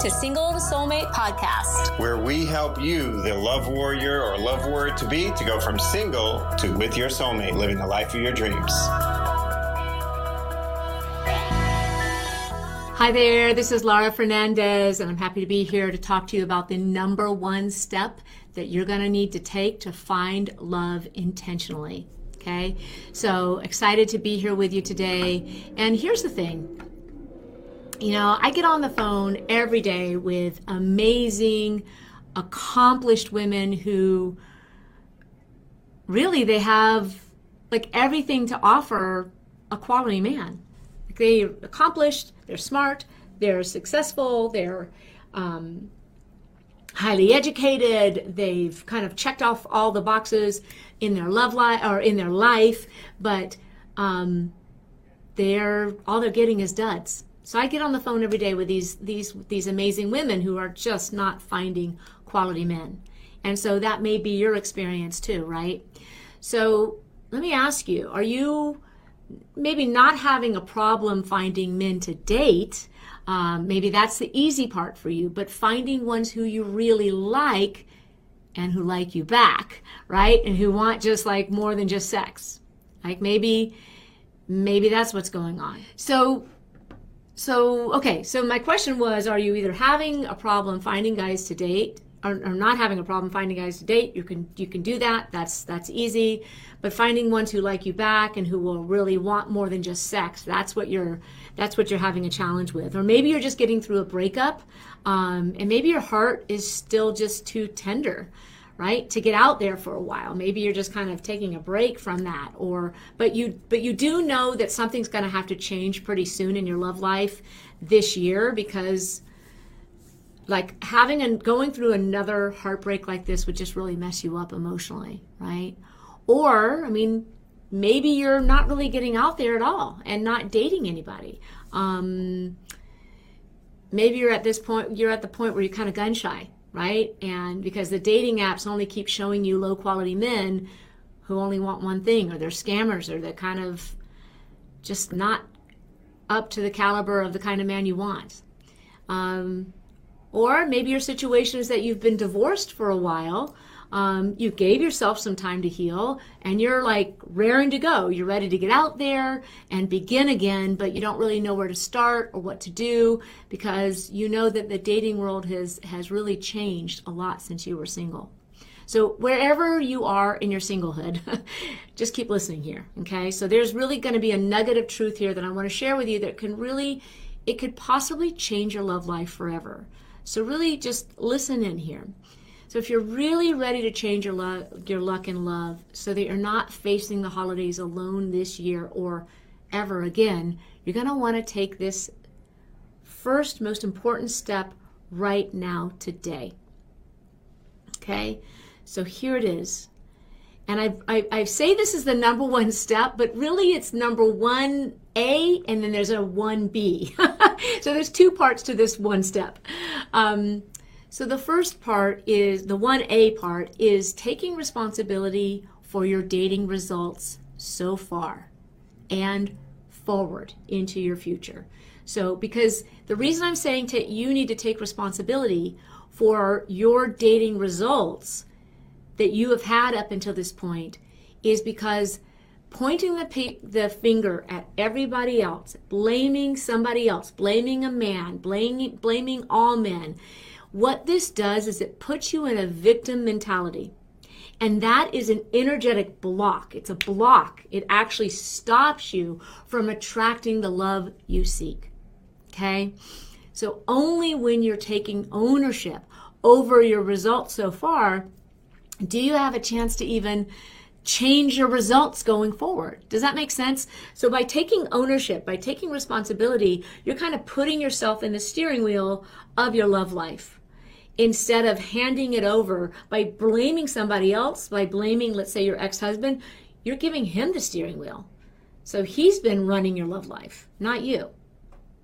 to Single to Soulmate podcast, where we help you, the love warrior or love warrior to be, to go from single to with your soulmate, living the life of your dreams. Hi there, this is Lara Fernandez, and I'm happy to be here to talk to you about the number one step that you're going to need to take to find love intentionally. Okay, so excited to be here with you today. And here's the thing you know, I get on the phone every day with amazing, accomplished women who really they have like everything to offer a quality man they're accomplished, they're smart, they're successful, they're um, highly educated, they've kind of checked off all the boxes in their love life or in their life, but um, they're all they're getting is duds. So I get on the phone every day with these these these amazing women who are just not finding quality men. And so that may be your experience too, right? So let me ask you, are you maybe not having a problem finding men to date. Um, maybe that's the easy part for you, but finding ones who you really like and who like you back, right? And who want just like more than just sex. Like maybe, maybe that's what's going on. So, so, okay. So my question was, are you either having a problem finding guys to date or, not having a problem finding guys to date? You can, you can do that. That's, that's easy but finding ones who like you back and who will really want more than just sex that's what you're that's what you're having a challenge with or maybe you're just getting through a breakup um, and maybe your heart is still just too tender right to get out there for a while. Maybe you're just kind of taking a break from that or but you but you do know that something's going to have to change pretty soon in your love life this year because like having and going through another heartbreak like this would just really mess you up emotionally right? Or, I mean, maybe you're not really getting out there at all and not dating anybody. Um, maybe you're at this point, you're at the point where you're kind of gun shy, right? And because the dating apps only keep showing you low quality men who only want one thing, or they're scammers, or they're kind of just not up to the caliber of the kind of man you want. Um, or maybe your situation is that you've been divorced for a while um, you gave yourself some time to heal and you're like raring to go. You're ready to get out there and begin again, but you don't really know where to start or what to do because you know that the dating world has, has really changed a lot since you were single. So wherever you are in your singlehood, just keep listening here. Okay. So there's really going to be a nugget of truth here that I want to share with you that can really, it could possibly change your love life forever. So really just listen in here. So if you're really ready to change your luck, your luck in love so that you're not facing the holidays alone this year or ever again, you're going to want to take this first most important step right now today. Okay? So here it is. And I, I, I say this is the number one step, but really it's number one A and then there's a 1B. so there's two parts to this one step. Um, so the first part is the 1A part is taking responsibility for your dating results so far and forward into your future. So because the reason I'm saying to you need to take responsibility for your dating results that you have had up until this point is because pointing the, the finger at everybody else, blaming somebody else, blaming a man, blaming, blaming all men, what this does is it puts you in a victim mentality. And that is an energetic block. It's a block. It actually stops you from attracting the love you seek. Okay? So only when you're taking ownership over your results so far do you have a chance to even change your results going forward. Does that make sense? So by taking ownership, by taking responsibility, you're kind of putting yourself in the steering wheel of your love life instead of handing it over by blaming somebody else, by blaming, let's say, your ex husband, you're giving him the steering wheel. So he's been running your love life, not you.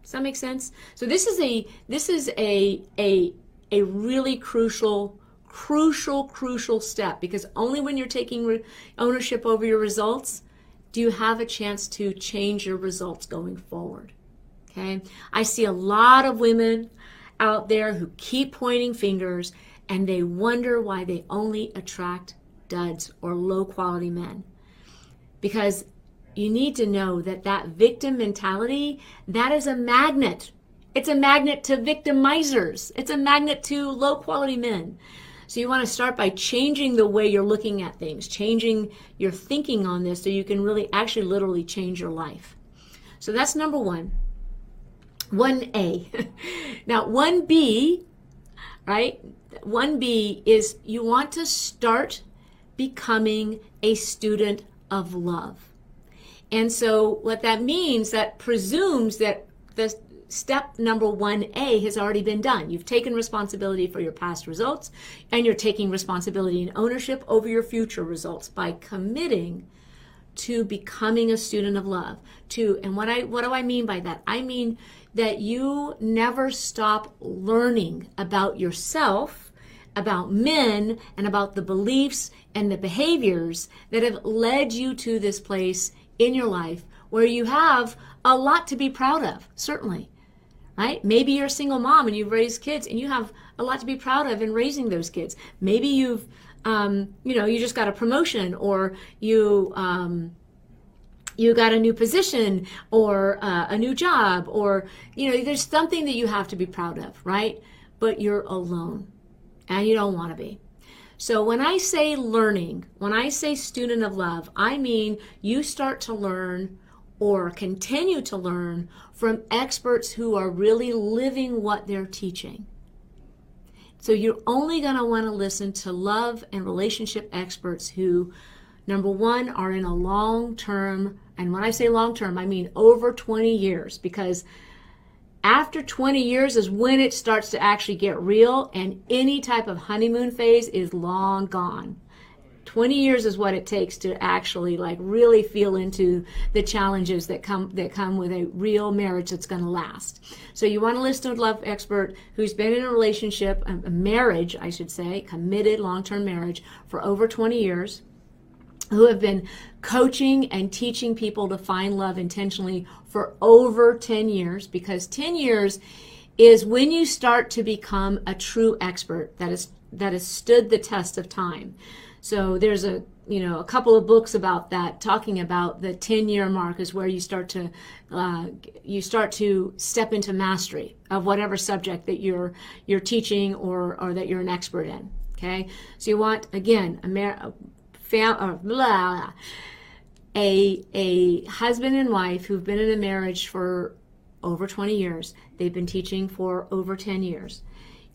Does that make sense? So this is a this is a a a really crucial crucial crucial step because only when you're taking re- ownership over your results do you have a chance to change your results going forward. Okay? I see a lot of women out there who keep pointing fingers and they wonder why they only attract duds or low quality men. Because you need to know that that victim mentality, that is a magnet. It's a magnet to victimizers. It's a magnet to low quality men. So you want to start by changing the way you're looking at things, changing your thinking on this so you can really actually literally change your life. So that's number 1. 1A. now 1B, right? 1B is you want to start becoming a student of love. And so what that means that presumes that the step number 1A has already been done. You've taken responsibility for your past results and you're taking responsibility and ownership over your future results by committing to becoming a student of love. To and what I what do I mean by that? I mean that you never stop learning about yourself, about men, and about the beliefs and the behaviors that have led you to this place in your life where you have a lot to be proud of, certainly. Right? Maybe you're a single mom and you've raised kids and you have a lot to be proud of in raising those kids. Maybe you've, um, you know, you just got a promotion or you, um, you got a new position or uh, a new job or you know there's something that you have to be proud of right? But you're alone and you don't want to be. So when i say learning when i say student of love i mean you start to learn or continue to learn from experts who are really living what they're teaching. So you're only going to want to listen to love and relationship experts who number one are in a long-term and when I say long term, I mean over 20 years because after 20 years is when it starts to actually get real and any type of honeymoon phase is long gone. 20 years is what it takes to actually like really feel into the challenges that come that come with a real marriage that's going to last. So you want to listen to a love expert who's been in a relationship, a marriage, I should say, committed long-term marriage for over 20 years who have been coaching and teaching people to find love intentionally for over 10 years because 10 years is when you start to become a true expert that is that has stood the test of time. So there's a you know a couple of books about that talking about the 10 year mark is where you start to uh, you start to step into mastery of whatever subject that you're you're teaching or or that you're an expert in okay so you want again a, mar- or uh, blah, a a husband and wife who've been in a marriage for over 20 years. They've been teaching for over 10 years.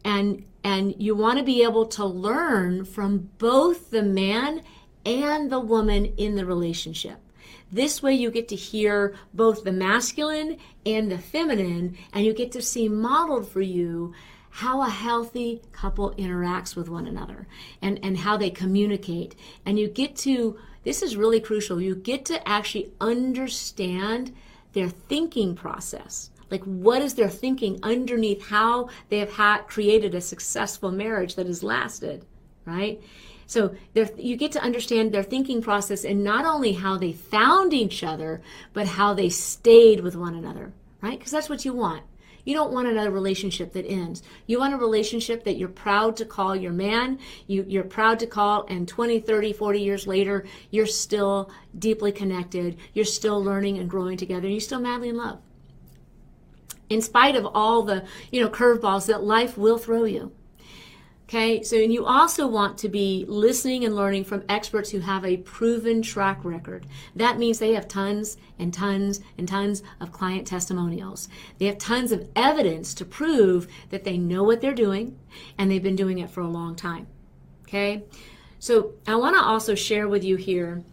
And and you want to be able to learn from both the man and the woman in the relationship. This way, you get to hear both the masculine and the feminine, and you get to see modeled for you how a healthy couple interacts with one another and, and how they communicate. And you get to, this is really crucial, you get to actually understand their thinking process. Like, what is their thinking underneath how they have had, created a successful marriage that has lasted, right? So you get to understand their thinking process and not only how they found each other, but how they stayed with one another, right? Because that's what you want. You don't want another relationship that ends. You want a relationship that you're proud to call your man, you, you're proud to call, and 20, 30, 40 years later, you're still deeply connected. You're still learning and growing together. And you're still madly in love. In spite of all the, you know, curveballs that life will throw you. Okay, so and you also want to be listening and learning from experts who have a proven track record. That means they have tons and tons and tons of client testimonials. They have tons of evidence to prove that they know what they're doing and they've been doing it for a long time. Okay, so I want to also share with you here.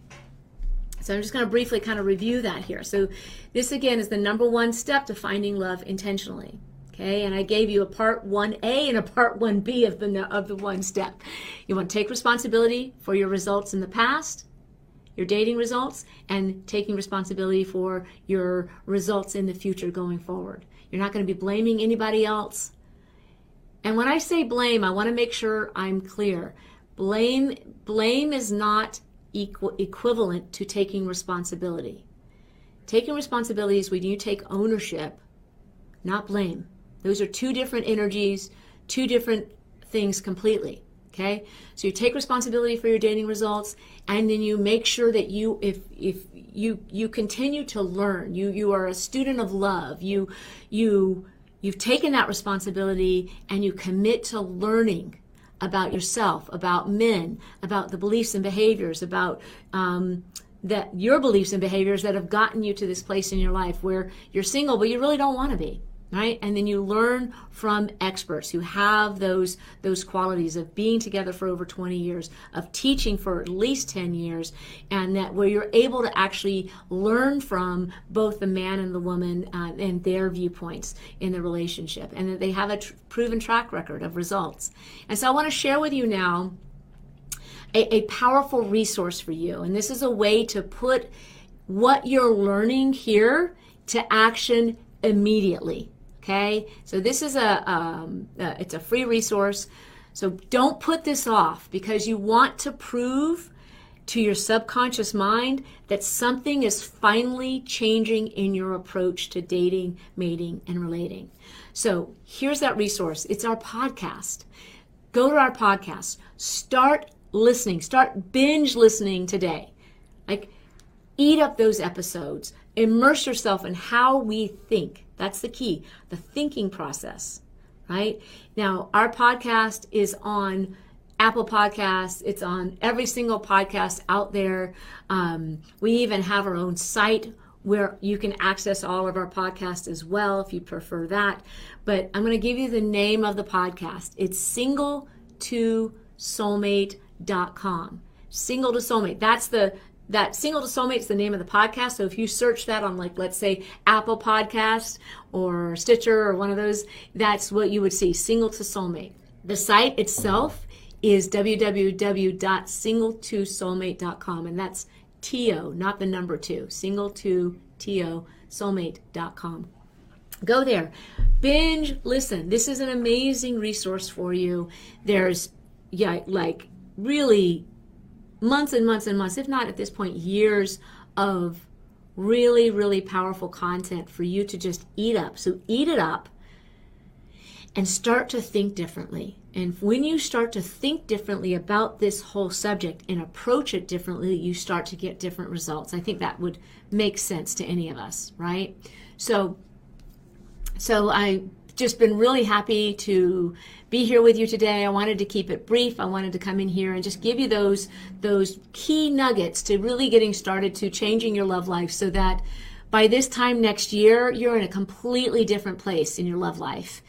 So I'm just going to briefly kind of review that here. So this again is the number one step to finding love intentionally. Okay, and I gave you a part 1A and a part 1B of the of the one step. You want to take responsibility for your results in the past, your dating results, and taking responsibility for your results in the future going forward. You're not going to be blaming anybody else. And when I say blame, I want to make sure I'm clear. Blame blame is not equal, equivalent to taking responsibility. Taking responsibility is when you take ownership, not blame Those are two different energies, two different things completely. Okay? So you take responsibility for your dating results and then you make sure that you if if you you continue to learn. You you are a student of love. You you you've taken that responsibility and you commit to learning about yourself, about men, about the beliefs and behaviors, about um, that your beliefs and behaviors that have gotten you to this place in your life where you're single, but you really don't want to be right? And then you learn from experts who have those those qualities of being together for over 20 years of teaching for at least 10 years and that where you're able to actually learn from both the man and the woman uh, and their viewpoints in the relationship and that they have a tr- proven track record of results. And so i want to share with you now a, a powerful resource for you and this is a way to put what you're learning here to action immediately Okay, so this is a um, it's a free resource. So don't put this off because you want to prove to your subconscious mind that something is finally changing in your approach to dating, mating, and relating. So here's that resource. It's our podcast. Go to our podcast. Start listening. Start binge listening today. Like eat up those episodes. Immerse yourself in how we think that's the key, the thinking process, right? Now, our podcast is on Apple Podcasts, it's on every single podcast out there. Um, we even have our own site where you can access all of our podcasts as well if you prefer that. But I'm going to give you the name of the podcast. It's single to soulmate.com. Single to soulmate. That's the that single to soulmate is the name of the podcast. So if you search that on like let's say apple podcast or stitcher or one of those that's what you would see single to soulmate. The site itself is www.singletosoulmate.com and that's to not the number two single to to soulmate.com go there. Binge listen this is an amazing resource for you. There's yeah like really months and months and months, if not at this point, years of really, really powerful content for you to just eat up. So eat it up and start to think differently. And when you start to think differently about this whole subject and approach it differently, you start to get different results. I think that would make sense to any of us, right? So so I just been really happy to be here with you today. I wanted to keep it brief. I wanted to come in here and just give you those those key nuggets to really getting started to changing your love life so that by this time next year you're in a completely different place in your love life.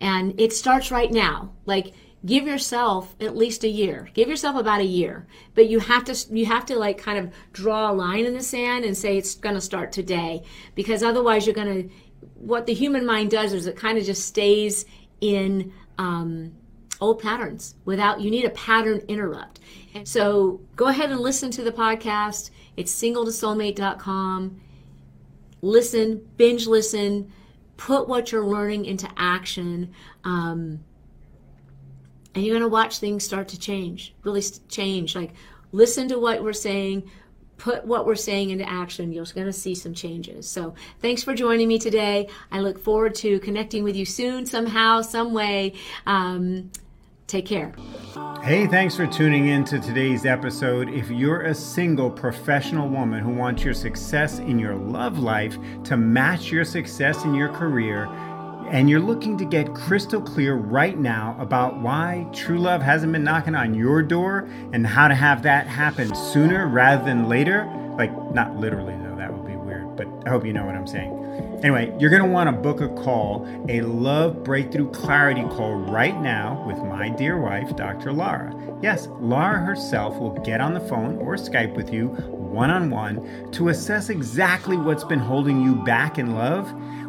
And it starts right now. Like give yourself at least a year give yourself about a year but you have to you have to like kind of draw a line in the sand and say it's going to start today because otherwise you're going to what the human mind does is it kind of just stays in um, old patterns without you need a pattern interrupt. So go ahead and listen to the podcast. It's single to soulmate.com listen binge listen put what you're learning into action um, and you're going to watch things start to change really change. Like listen to what we're saying put what we're saying into action, you're going to see some changes. So thanks for joining me today. I look forward to connecting with you soon, somehow, some way. Um, take care. Hey, thanks for tuning in to today's episode. If you're a single professional woman who wants your success in your love life to match your success in your career, and you're looking to get crystal clear right now about why true love hasn't been knocking on your door and how to have that happen sooner rather than later, like not literally though, that would be weird, but I hope you know what I'm saying. Anyway, you're going to want to book a call, a love breakthrough clarity call right now with my dear wife, Dr. Lara. Yes, Lara herself will get on the phone or Skype with you one on one to assess exactly what's been holding you back in love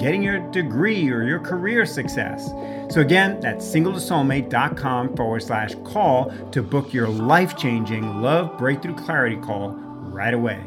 getting your degree or your career success. So, again, that's singletosoulmate.com forward slash call to book your life changing love breakthrough clarity call right away.